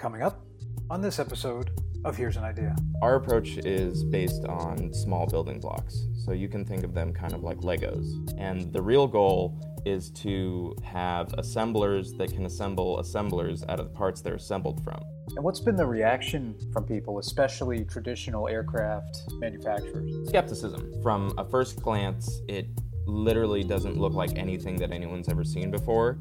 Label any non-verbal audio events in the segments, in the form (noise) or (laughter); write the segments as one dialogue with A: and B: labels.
A: Coming up on this episode of Here's an Idea.
B: Our approach is based on small building blocks. So you can think of them kind of like Legos. And the real goal is to have assemblers that can assemble assemblers out of the parts they're assembled from.
A: And what's been the reaction from people, especially traditional aircraft manufacturers?
B: Skepticism. From a first glance, it literally doesn't look like anything that anyone's ever seen before.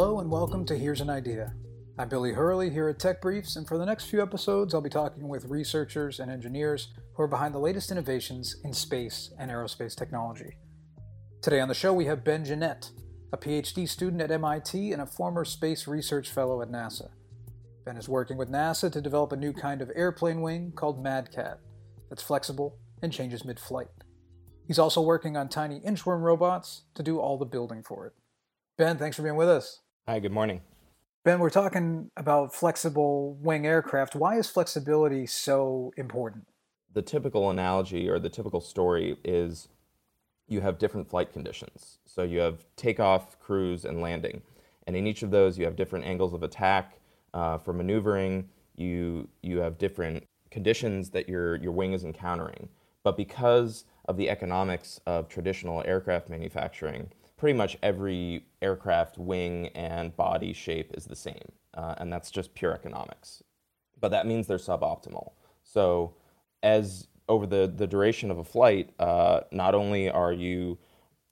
A: Hello and welcome to Here's an Idea. I'm Billy Hurley here at Tech Briefs, and for the next few episodes, I'll be talking with researchers and engineers who are behind the latest innovations in space and aerospace technology. Today on the show, we have Ben Jenett, a PhD student at MIT and a former space research fellow at NASA. Ben is working with NASA to develop a new kind of airplane wing called MadCat that's flexible and changes mid flight. He's also working on tiny inchworm robots to do all the building for it. Ben, thanks for being with us.
B: Hi, good morning.
A: Ben, we're talking about flexible wing aircraft. Why is flexibility so important?
B: The typical analogy or the typical story is you have different flight conditions. So you have takeoff, cruise, and landing. And in each of those, you have different angles of attack uh, for maneuvering. You, you have different conditions that your, your wing is encountering. But because of the economics of traditional aircraft manufacturing, pretty much every aircraft wing and body shape is the same, uh, and that's just pure economics. But that means they're suboptimal. So, as over the, the duration of a flight, uh, not only are you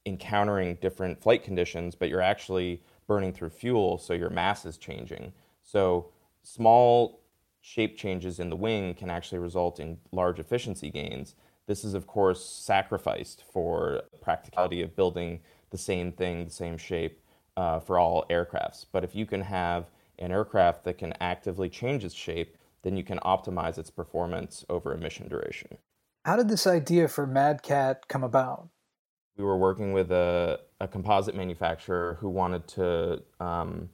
B: encountering different flight conditions, but you're actually burning through fuel, so your mass is changing. So, small shape changes in the wing can actually result in large efficiency gains. This is, of course, sacrificed for practicality of building the same thing, the same shape uh, for all aircrafts. But if you can have an aircraft that can actively change its shape, then you can optimize its performance over a mission duration.
A: How did this idea for MadCat come about?
B: We were working with a, a composite manufacturer who wanted to um,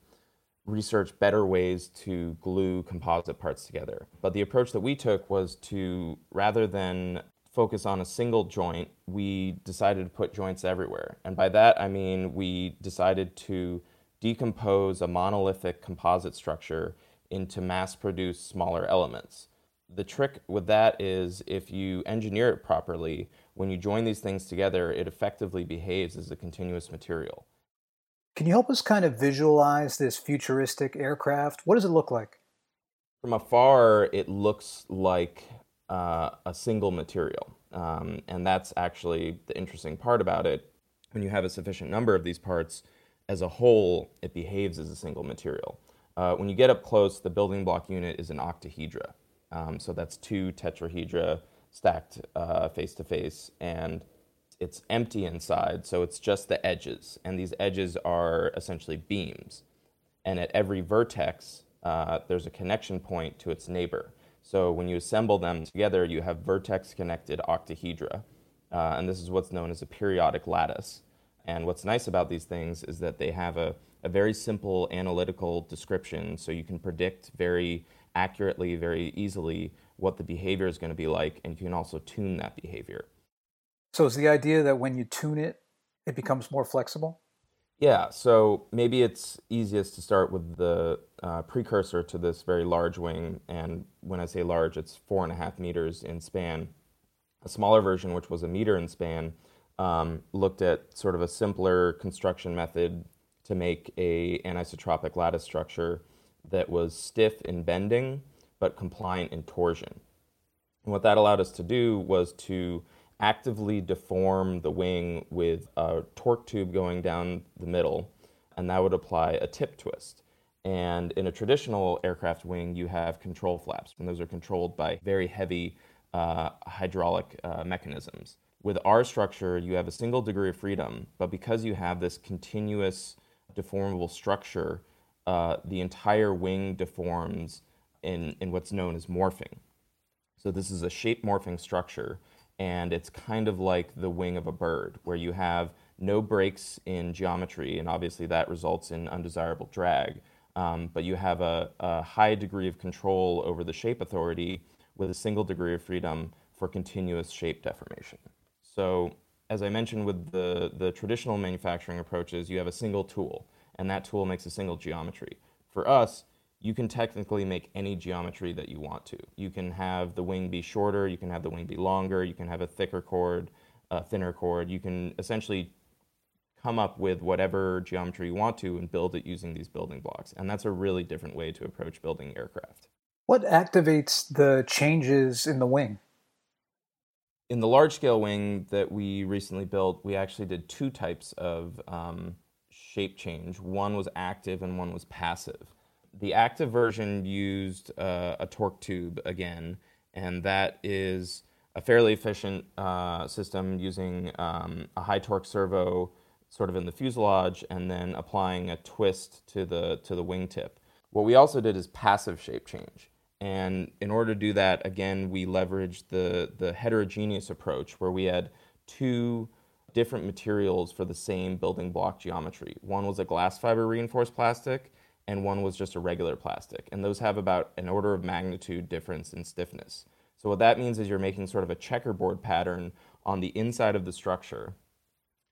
B: research better ways to glue composite parts together. But the approach that we took was to, rather than focus on a single joint, we decided to put joints everywhere. And by that, I mean we decided to decompose a monolithic composite structure into mass produced smaller elements. The trick with that is if you engineer it properly, when you join these things together, it effectively behaves as a continuous material.
A: Can you help us kind of visualize this futuristic aircraft? What does it look like?
B: From afar, it looks like uh, a single material. Um, and that's actually the interesting part about it. When you have a sufficient number of these parts, as a whole, it behaves as a single material. Uh, when you get up close, the building block unit is an octahedra. Um, so that's two tetrahedra stacked face to face, and it's empty inside, so it's just the edges. And these edges are essentially beams. And at every vertex, uh, there's a connection point to its neighbor. So when you assemble them together, you have vertex connected octahedra. Uh, and this is what's known as a periodic lattice. And what's nice about these things is that they have a, a very simple analytical description, so you can predict very accurately, very easily what the behavior is going to be like, and you can also tune that behavior.
A: So, is the idea that when you tune it, it becomes more flexible?
B: Yeah, so maybe it's easiest to start with the uh, precursor to this very large wing. And when I say large, it's four and a half meters in span. A smaller version, which was a meter in span, um, looked at sort of a simpler construction method to make a anisotropic lattice structure that was stiff in bending but compliant in torsion. And what that allowed us to do was to actively deform the wing with a torque tube going down the middle, and that would apply a tip twist. And in a traditional aircraft wing, you have control flaps, and those are controlled by very heavy uh, hydraulic uh, mechanisms. With our structure, you have a single degree of freedom, but because you have this continuous deformable structure, uh, the entire wing deforms in, in what's known as morphing. So, this is a shape morphing structure and it's kind of like the wing of a bird, where you have no breaks in geometry, and obviously that results in undesirable drag. Um, but you have a, a, high degree of control over the shape authority with a single degree of freedom for continuous shape deformation. So, as I mentioned with the, the traditional manufacturing approaches, you have a single tool, and that tool makes a single geometry. For us, you can technically make any geometry that you want to. You can have the wing be shorter, you can have the wing be longer, you can have a thicker chord, a thinner chord. You can essentially come up with whatever geometry you want to and build it using these building blocks. And that's a really different way to approach building aircraft.
A: What activates the changes in the wing?
B: In the large scale wing that we recently built, we actually did two types of um, shape change. One was active and one was passive. The active version used uh, a torque tube again, and that is a fairly efficient uh, system using um, a high torque servo sort of in the fuselage and then applying a twist to the to the wingtip. What we also did is passive shape change. And in order to do that, again, we leveraged the, the heterogeneous approach where we had two different materials for the same building block geometry. One was a glass fiber reinforced plastic, and one was just a regular plastic. And those have about an order of magnitude difference in stiffness. So, what that means is you're making sort of a checkerboard pattern on the inside of the structure.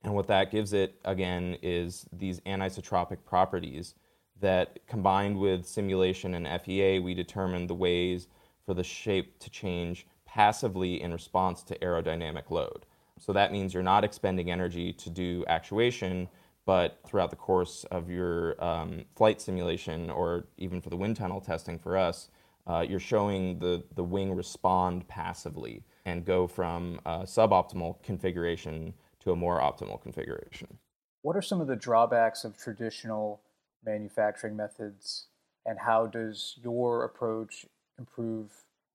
B: And what that gives it, again, is these anisotropic properties that combined with simulation and FEA, we determined the ways for the shape to change passively in response to aerodynamic load. So that means you're not expending energy to do actuation, but throughout the course of your um, flight simulation or even for the wind tunnel testing for us, uh, you're showing the, the wing respond passively and go from a suboptimal configuration to a more optimal configuration.
A: What are some of the drawbacks of traditional manufacturing methods, and how does your approach improve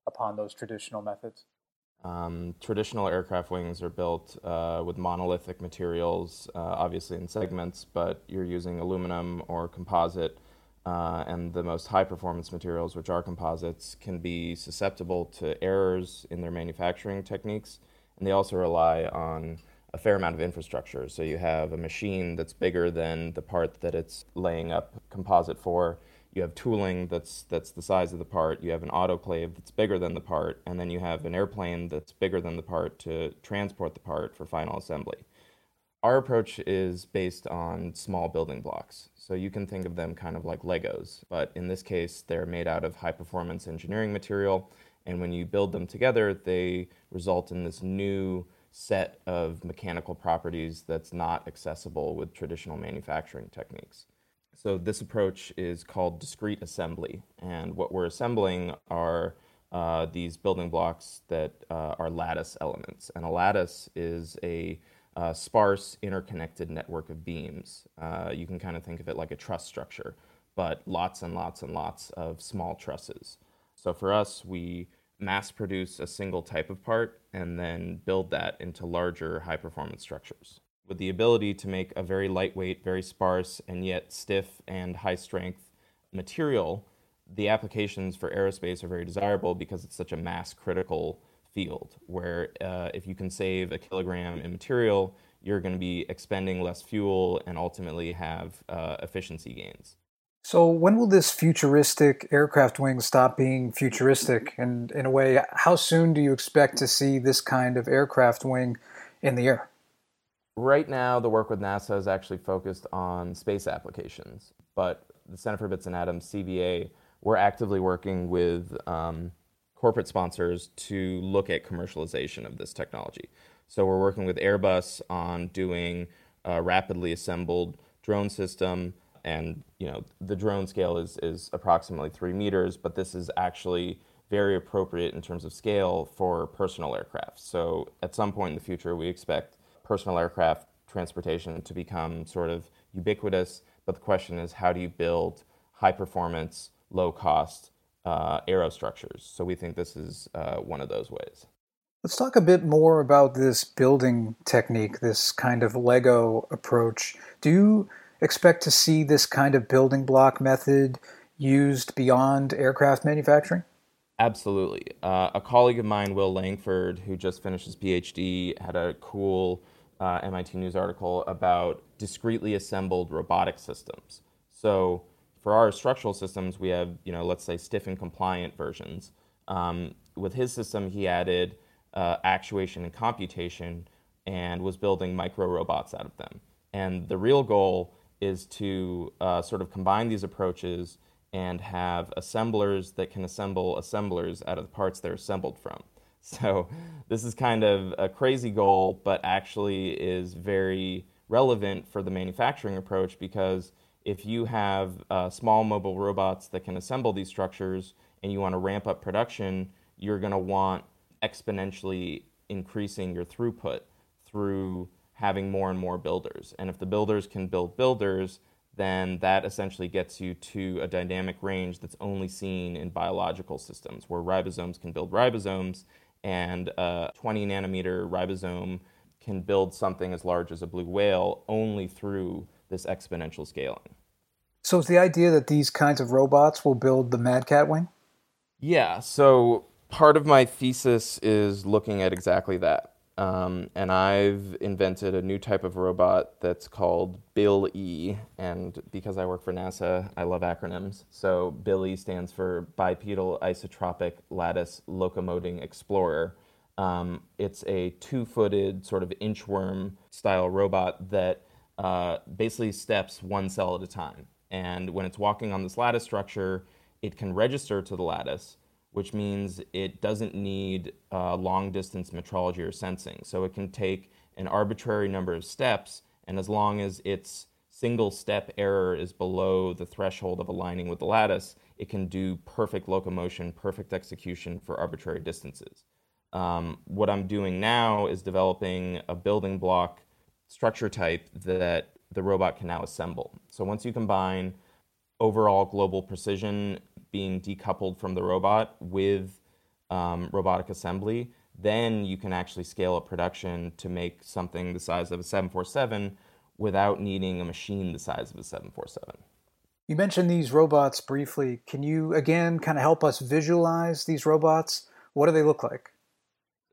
A: upon those traditional methods?
B: Um, traditional aircraft wings are built uh, with monolithic materials, uh, obviously in segments, but you're using aluminum or composite. Uh, and the most high performance materials, which are composites, can be susceptible to errors in their manufacturing techniques. And they also rely on a fair amount of infrastructure. So you have a machine that's bigger than the part that it's laying up composite for. You have tooling that's that's the size of the part. You have an autoclave that's bigger than the part, and then you have an airplane that's bigger than the part to transport the part for final assembly. Our approach is based on small building blocks. So you can think of them kind of like Legos, but in this case, they're made out of high performance engineering material. And when you build them together, they result in this new set of mechanical properties that's not accessible with traditional manufacturing techniques. So, this approach is called discrete assembly. And what we're assembling are uh, these building blocks that uh, are lattice elements. And a lattice is a uh, sparse, interconnected network of beams. Uh, you can kind of think of it like a truss structure, but lots and lots and lots of small trusses. So, for us, we mass produce a single type of part and then build that into larger high performance structures. With the ability to make a very lightweight, very sparse, and yet stiff and high strength material, the applications for aerospace are very desirable because it's such a mass critical field where uh, if you can save a kilogram in material, you're going to be expending less fuel and ultimately have uh, efficiency gains.
A: So, when will this futuristic aircraft wing stop being futuristic? And, in a way, how soon do you expect to see this kind of aircraft wing in the air?
B: Right now, the work with NASA is actually focused on space applications. But the Center for Bits and Atoms, CBA, we're actively working with um, corporate sponsors to look at commercialization of this technology. So, we're working with Airbus on doing a rapidly assembled drone system and you know the drone scale is is approximately three meters, but this is actually very appropriate in terms of scale for personal aircraft. So at some point in the future, we expect personal aircraft transportation to become sort of ubiquitous. But the question is, how do you build high performance, low cost uh, aerostructures? So we think this is uh, one of those ways.
A: Let's talk a bit more about this building technique, this kind of Lego approach. Do you expect to see this kind of building block method used beyond aircraft manufacturing?
B: Absolutely. Uh, a colleague of mine, Will Langford, who just finished his PhD, had a cool uh, MIT News article about discretely assembled robotic systems. So for our structural systems, we have, you know, let's say stiff and compliant versions. Um, with his system, he added uh, actuation and computation and was building micro robots out of them. And the real goal is to uh, sort of combine these approaches and have assemblers that can assemble assemblers out of the parts they're assembled from. So this is kind of a crazy goal, but actually is very relevant for the manufacturing approach because if you have uh, small mobile robots that can assemble these structures and you want to ramp up production, you're going to want exponentially increasing your throughput through having more and more builders. And if the builders can build builders, then that essentially gets you to a dynamic range that's only seen in biological systems, where ribosomes can build ribosomes, and a 20 nanometer ribosome can build something as large as a blue whale only through this exponential scaling.
A: So, is the idea that these kinds of robots will build the Mad Cat wing?
B: Yeah, so part of my thesis is looking at exactly that. Um, and I've invented a new type of robot that's called Bill E. And because I work for NASA, I love acronyms. So Bill E stands for Bipedal Isotropic Lattice Locomoting Explorer. Um, it's a two footed, sort of inchworm style robot that uh, basically steps one cell at a time. And when it's walking on this lattice structure, it can register to the lattice which means it doesn't need uh, long distance metrology or sensing. So it can take an arbitrary number of steps, and as long as its single step error is below the threshold of aligning with the lattice, it can do perfect locomotion, perfect execution for arbitrary distances. Um, what I'm doing now is developing a building block structure type that the robot can now assemble. So once you combine overall global precision being decoupled from the robot with um, robotic assembly, then you can actually scale up production to make something the size of a 747 without needing a machine the size of a 747.
A: You mentioned these robots briefly. Can you again kind of help us visualize these robots? What do they look like?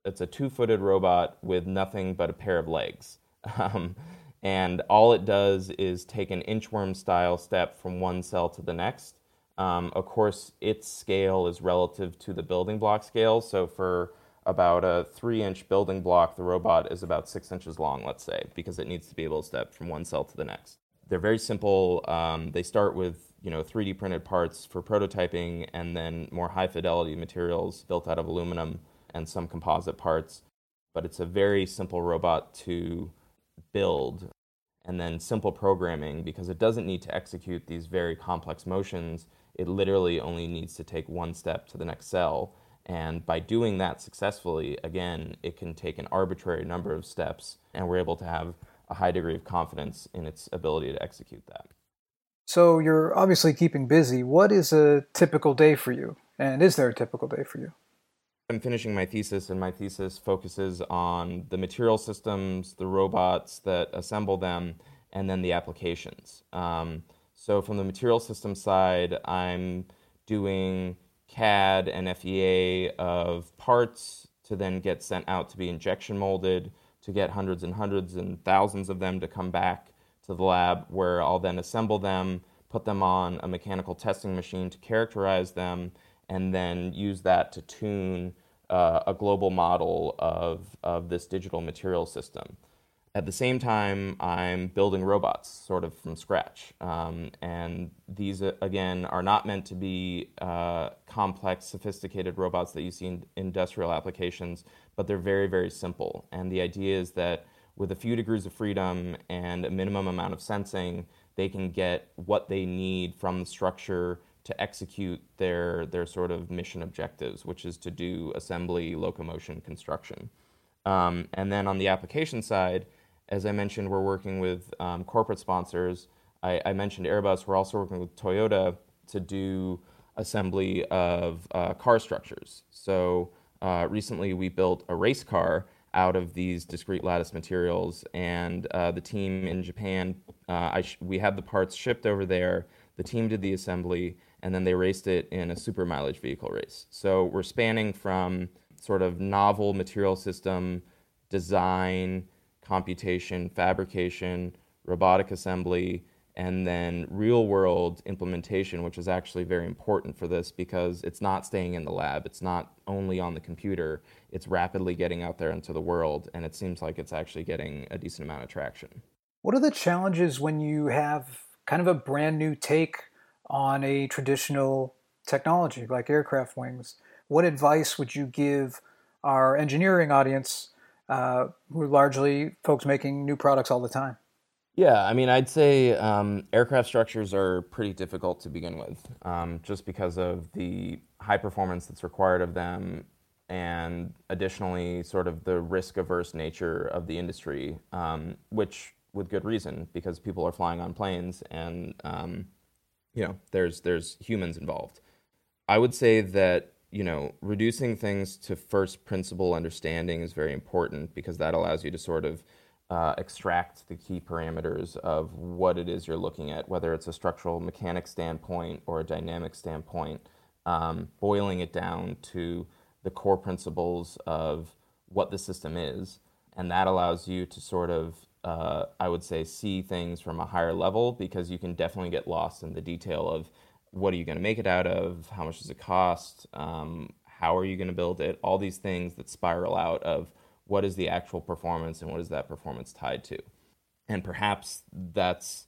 B: It's a two footed robot with nothing but a pair of legs. (laughs) Um, and all it does is take an inchworm style step from one cell to the next um, of course, its scale is relative to the building block scale. So for about a three inch building block, the robot is about six inches long, let's say, because it needs to be able to step from one cell to the next. They're very simple. Um, they start with you know 3D printed parts for prototyping, and then more high fidelity materials built out of aluminum and some composite parts. But it's a very simple robot to build, and then simple programming because it doesn't need to execute these very complex motions it literally only needs to take one step to the next cell. And by doing that successfully, again, it can take an arbitrary number of steps, and we're able to have a high degree of confidence in its ability to execute that.
A: So you're obviously keeping busy. What is a typical day for you? And is there a typical day for you?
B: I'm finishing my thesis, and my thesis focuses on the material systems, the robots that assemble them, and then the applications. Um, so from the material system side, I'm doing CAD and FEA of parts to then get sent out to be injection molded, to get hundreds and hundreds and thousands of them to come back to the lab where I'll then assemble them, put them on a mechanical testing machine to characterize them, and then use that to tune uh, a global model of, of this digital material system. At the same time, I'm building robots sort of from scratch. Um, and these, uh, again, are not meant to be uh, complex, sophisticated robots that you see in industrial applications, but they're very, very simple. And the idea is that with a few degrees of freedom and a minimum amount of sensing, they can get what they need from the structure to execute their, their sort of mission objectives, which is to do assembly, locomotion, construction. Um, and then on the application side, as I mentioned, we're working with um, corporate sponsors. I, I, mentioned Airbus. We're also working with Toyota to do assembly of uh, car structures. So uh, recently, we built a race car out of these discrete lattice materials, and uh, the team in Japan, uh, sh- we had the parts shipped over there. The team did the assembly, and then they raced it in a super mileage vehicle race. So we're spanning from sort of novel material system design computation, fabrication, robotic assembly, and then real world implementation, which is actually very important for this because it's not staying in the lab. It's not only on the computer, it's rapidly getting out there into the world, and it seems like it's actually getting a decent amount of traction.
A: What are the challenges when you have kind of a brand new take on a traditional technology like aircraft wings? What advice would you give our engineering audience, uh, who are largely folks making new products all the time?
B: Yeah, I mean, I'd say um, aircraft structures are pretty difficult to begin with, um, just because of the high performance that's required of them, and additionally, sort of the risk averse nature of the industry, um, which with good reason, because people are flying on planes, and um, you know, there's there's humans involved. I would say that you know, reducing things to first principle understanding is very important because that allows you to sort of uh, extract the key parameters of what it is you're looking at, whether it's a structural mechanics standpoint or a dynamic standpoint, um, boiling it down to the core principles of what the system is. And that allows you to sort of, uh, I would say, see things from a higher level because you can definitely get lost in the detail of what are you going to make it out of? How much does it cost? Um, how are you going to build it? All these things that spiral out of what is the actual performance and what is that performance tied to? And perhaps that's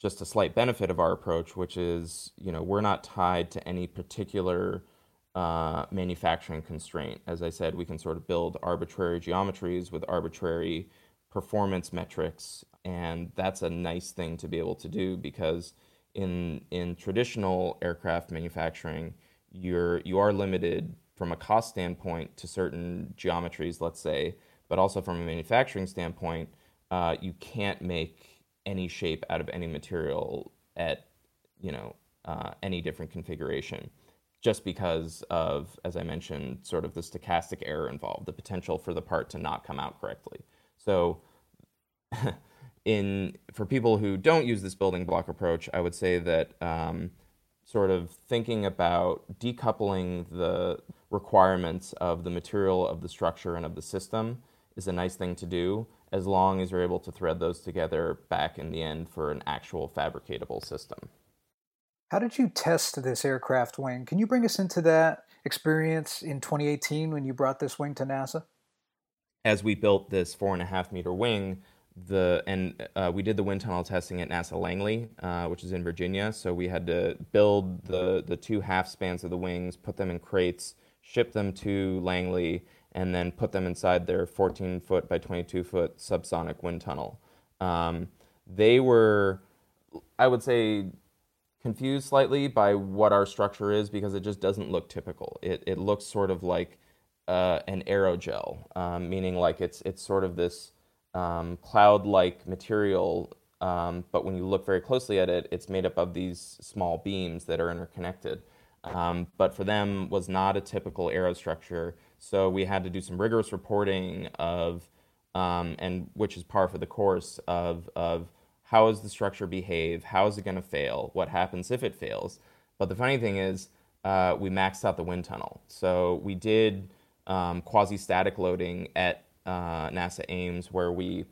B: just a slight benefit of our approach, which is, you know, we're not tied to any particular uh, manufacturing constraint. As I said, we can sort of build arbitrary geometries with arbitrary performance metrics, and that's a nice thing to be able to do because in in traditional aircraft manufacturing, you're you are limited from a cost standpoint to certain geometries, let's say, but also from a manufacturing standpoint, uh, you can't make any shape out of any material at you know uh, any different configuration just because of, as I mentioned, sort of the stochastic error involved, the potential for the part to not come out correctly. So (laughs) in for people who don't use this building block approach, I would say that um, sort of thinking about decoupling the requirements of the material of the structure and of the system is a nice thing to do as long as you're able to thread those together back in the end for an actual fabricatable system.
A: How did you test this aircraft wing? Can you bring us into that experience in 2018 when you brought this wing to NASA?
B: As we built this four and a half meter wing, the and uh, we did the wind tunnel testing at NASA Langley, uh, which is in Virginia. So we had to build the the two half spans of the wings, put them in crates, ship them to Langley, and then put them inside their 14 foot by 22 foot subsonic wind tunnel. Um, they were, I would say, confused slightly by what our structure is because it just doesn't look typical. It it looks sort of like uh, an aerogel, um, meaning like it's it's sort of this um, cloud-like material, um, but when you look very closely at it, it's made up of these small beams that are interconnected. Um, but for them was not a typical aerostructure. So we had to do some rigorous reporting of, um, and which is par for the course of of how does the structure behave, how is it going to fail, what happens if it fails. But the funny thing is, uh, we maxed out the wind tunnel. So we did um, quasi-static loading at uh, NASA Ames where we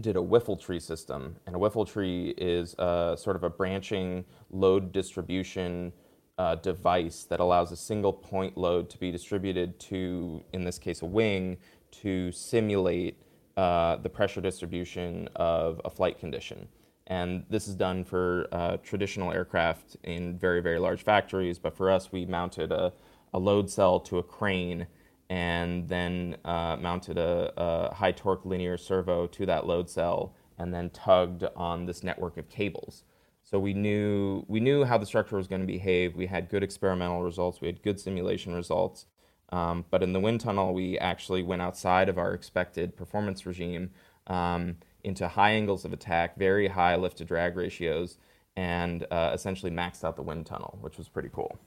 B: did a whiffle tree system. And a whiffle tree is a, sort of a branching load distribution uh, device that allows a single point load to be distributed to, in this case, a wing to simulate uh, the pressure distribution of a flight condition. And this is done for uh, traditional aircraft in very, very large factories. But for us, we mounted a, a load cell to a crane and then uh, mounted a, a, high torque linear servo to that load cell and then tugged on this network of cables. So we knew we knew how the structure was going to behave. We had good experimental results. We had good simulation results. Um, but in the wind tunnel, we actually went outside of our expected performance regime um, into high angles of attack, very high lift to drag ratios, and uh, essentially maxed out the wind tunnel, which was pretty cool.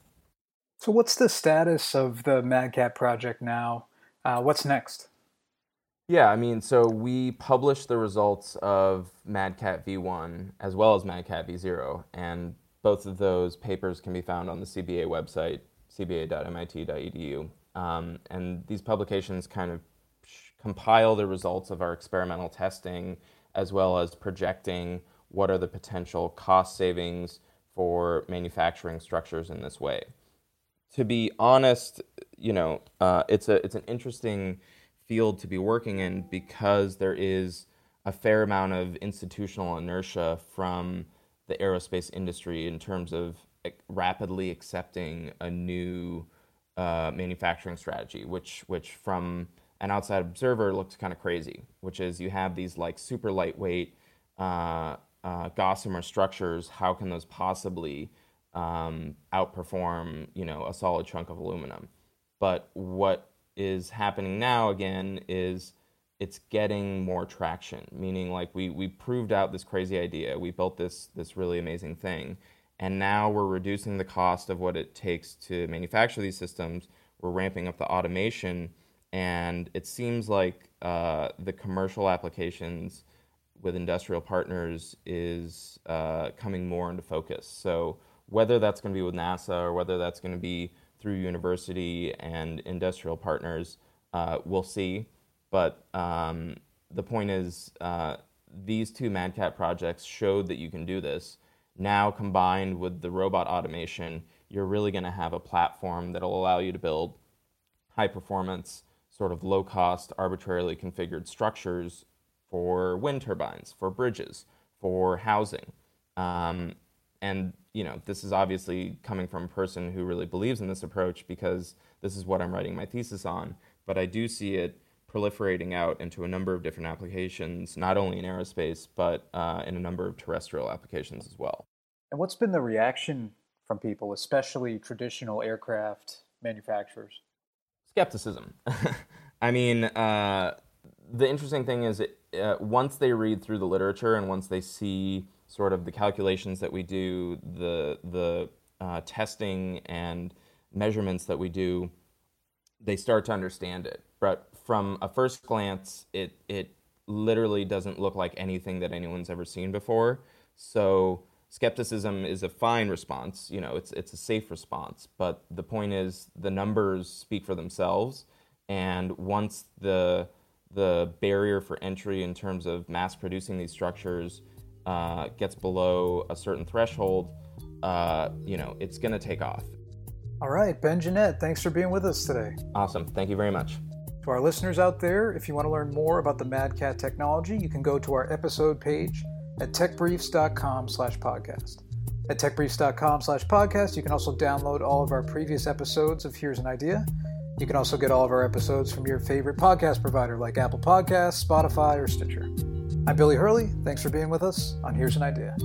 A: So, what's the status of the MadCat project now? Uh, what's next?
B: Yeah, I mean, so we published the results of MadCat V1 as well as MadCat V0, and both of those papers can be found on the CBA website, cba.mit.edu. Um, and these publications kind of compile the results of our experimental testing as well as projecting what are the potential cost savings for manufacturing structures in this way. To be honest, you know, uh, it's a it's an interesting field to be working in because there is a fair amount of institutional inertia from the aerospace industry in terms of rapidly accepting a new uh, manufacturing strategy, which which from an outside observer looks kind of crazy. Which is you have these like super lightweight uh, uh, gossamer structures. How can those possibly um, outperform you know a solid chunk of aluminum? But what is happening now again is it's getting more traction meaning like we we proved out this crazy idea we built this this really amazing thing and now we're reducing the cost of what it takes to manufacture these systems. We're ramping up the automation, and it seems like uh, the commercial applications with industrial partners is uh, coming more into focus. So whether that's going to be with NASA or whether that's going to be through university and industrial partners, uh, we'll see. But um, the point is, uh, these two MadCat projects showed that you can do this now, combined with the robot automation, you're really going to have a platform that'll allow you to build high performance, sort of low cost, arbitrarily configured structures for wind turbines, for bridges, for housing. Um, and you know, this is obviously coming from a person who really believes in this approach because this is what I'm writing my thesis on. But I do see it proliferating out into a number of different applications, not only in aerospace, but uh, in a number of terrestrial applications as well.
A: And what's been the reaction from people, especially traditional aircraft manufacturers?
B: Skepticism. (laughs) I mean, uh, the interesting thing is, it, uh, once they read through the literature and once they see sort of the calculations that we do, the the uh, testing and measurements that we do, they start to understand it. But from a first glance, it it literally doesn't look like anything that anyone's ever seen before. So skepticism is a fine response. You know, it's it's a safe response. But the point is, the numbers speak for themselves. And once the the barrier for entry in terms of mass producing these structures uh, gets below a certain threshold, uh, you know, it's going to take off.
A: All right, Ben Jenett, thanks for being with us today.
B: Awesome. Thank you very much.
A: To our listeners out there, if you want to learn more about the MadCat technology, you can go to our episode page at techbriefs.com slash podcast. At techbriefs.com slash podcast, you can also download all of our previous episodes of Here's an Idea. You can also get all of our episodes from your favorite podcast provider like Apple Podcasts, Spotify, or Stitcher. I'm Billy Hurley. Thanks for being with us on Here's an Idea.